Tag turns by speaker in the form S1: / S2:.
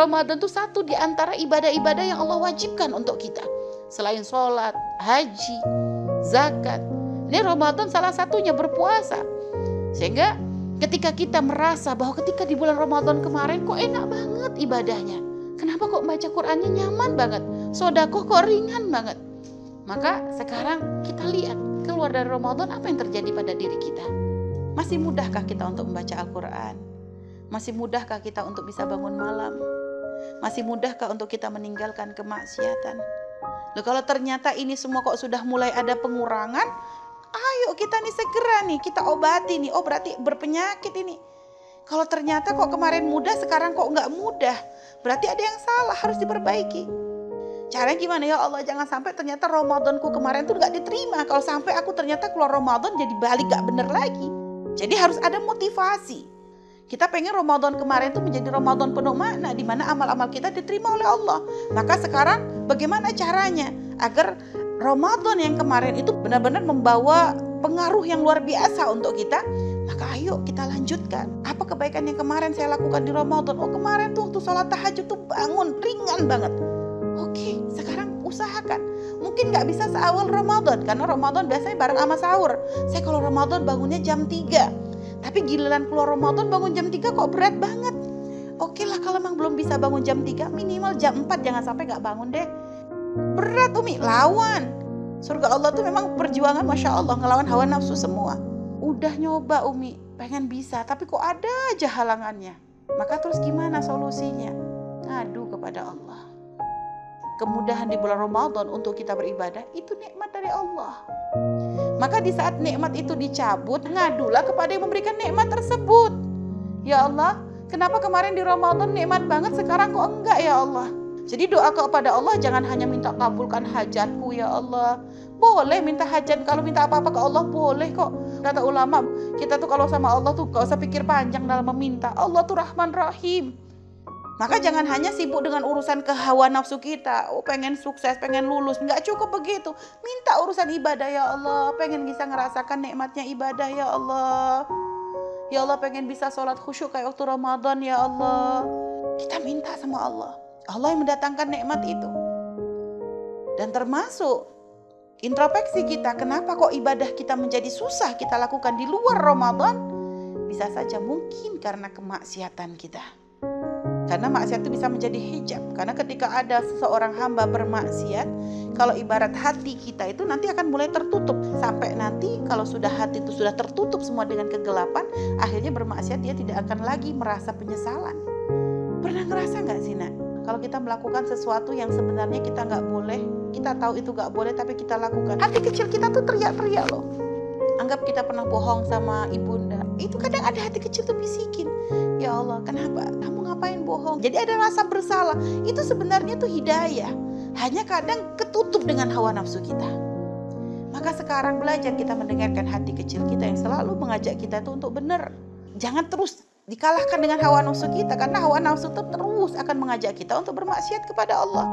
S1: Ramadan itu satu di antara ibadah-ibadah yang Allah wajibkan untuk kita. Selain sholat, haji, zakat. Ini Ramadan salah satunya berpuasa. Sehingga ketika kita merasa bahwa ketika di bulan Ramadan kemarin kok enak banget ibadahnya. Kenapa kok baca Qurannya nyaman banget? Sodakoh kok ringan banget. Maka sekarang kita lihat keluar dari Ramadan apa yang terjadi pada diri kita. Masih mudahkah kita untuk membaca Al-Quran? Masih mudahkah kita untuk bisa bangun malam? Masih mudahkah untuk kita meninggalkan kemaksiatan? Loh kalau ternyata ini semua kok sudah mulai ada pengurangan, ayo kita nih segera nih kita obati nih. Oh berarti berpenyakit ini. Kalau ternyata kok kemarin mudah sekarang kok nggak mudah, berarti ada yang salah harus diperbaiki. Caranya gimana ya Allah jangan sampai ternyata Ramadanku kemarin tuh nggak diterima. Kalau sampai aku ternyata keluar Ramadan jadi balik gak bener lagi. Jadi harus ada motivasi. Kita pengen Ramadan kemarin itu menjadi Ramadan penuh makna di mana amal-amal kita diterima oleh Allah. Maka sekarang bagaimana caranya agar Ramadan yang kemarin itu benar-benar membawa pengaruh yang luar biasa untuk kita? Maka ayo kita lanjutkan. Apa kebaikan yang kemarin saya lakukan di Ramadan? Oh kemarin tuh waktu sholat tahajud tuh bangun ringan banget. Oke, sekarang usahakan. Mungkin nggak bisa seawal Ramadan karena Ramadan biasanya bareng sama sahur. Saya kalau Ramadan bangunnya jam 3 tapi giliran keluar Ramadan bangun jam 3 kok berat banget. Oke lah kalau memang belum bisa bangun jam 3 minimal jam 4 jangan sampai gak bangun deh. Berat Umi, lawan. Surga Allah tuh memang perjuangan Masya Allah ngelawan hawa nafsu semua. Udah nyoba Umi, pengen bisa tapi kok ada aja halangannya. Maka terus gimana solusinya? Ngadu kepada Allah kemudahan di bulan Ramadan untuk kita beribadah itu nikmat dari Allah. Maka di saat nikmat itu dicabut, ngadulah kepada yang memberikan nikmat tersebut. Ya Allah, kenapa kemarin di Ramadan nikmat banget sekarang kok enggak ya Allah? Jadi doa kepada Allah jangan hanya minta kabulkan hajatku ya Allah. Boleh minta hajat kalau minta apa-apa ke Allah boleh kok. Kata ulama, kita tuh kalau sama Allah tuh gak usah pikir panjang dalam meminta. Allah tuh Rahman Rahim. Maka jangan hanya sibuk dengan urusan kehawa nafsu kita. Oh pengen sukses, pengen lulus. Nggak cukup begitu. Minta urusan ibadah ya Allah. Pengen bisa ngerasakan nikmatnya ibadah ya Allah. Ya Allah pengen bisa sholat khusyuk kayak waktu Ramadan ya Allah. Kita minta sama Allah. Allah yang mendatangkan nikmat itu. Dan termasuk introspeksi kita. Kenapa kok ibadah kita menjadi susah kita lakukan di luar Ramadan? Bisa saja mungkin karena kemaksiatan kita. Karena maksiat itu bisa menjadi hijab. Karena ketika ada seseorang hamba bermaksiat, kalau ibarat hati kita itu nanti akan mulai tertutup. Sampai nanti kalau sudah hati itu sudah tertutup semua dengan kegelapan, akhirnya bermaksiat dia tidak akan lagi merasa penyesalan. Pernah ngerasa nggak sih nak? Kalau kita melakukan sesuatu yang sebenarnya kita nggak boleh, kita tahu itu nggak boleh tapi kita lakukan. Hati kecil kita tuh teriak-teriak loh. Anggap kita pernah bohong sama ibunda. Itu kadang ada hati kecil tuh bisikin. Ya Allah, kenapa? Kamu ngapain bohong? Jadi ada rasa bersalah. Itu sebenarnya tuh hidayah. Hanya kadang ketutup dengan hawa nafsu kita. Maka sekarang belajar kita mendengarkan hati kecil kita yang selalu mengajak kita itu untuk benar. Jangan terus dikalahkan dengan hawa nafsu kita karena hawa nafsu itu terus akan mengajak kita untuk bermaksiat kepada Allah.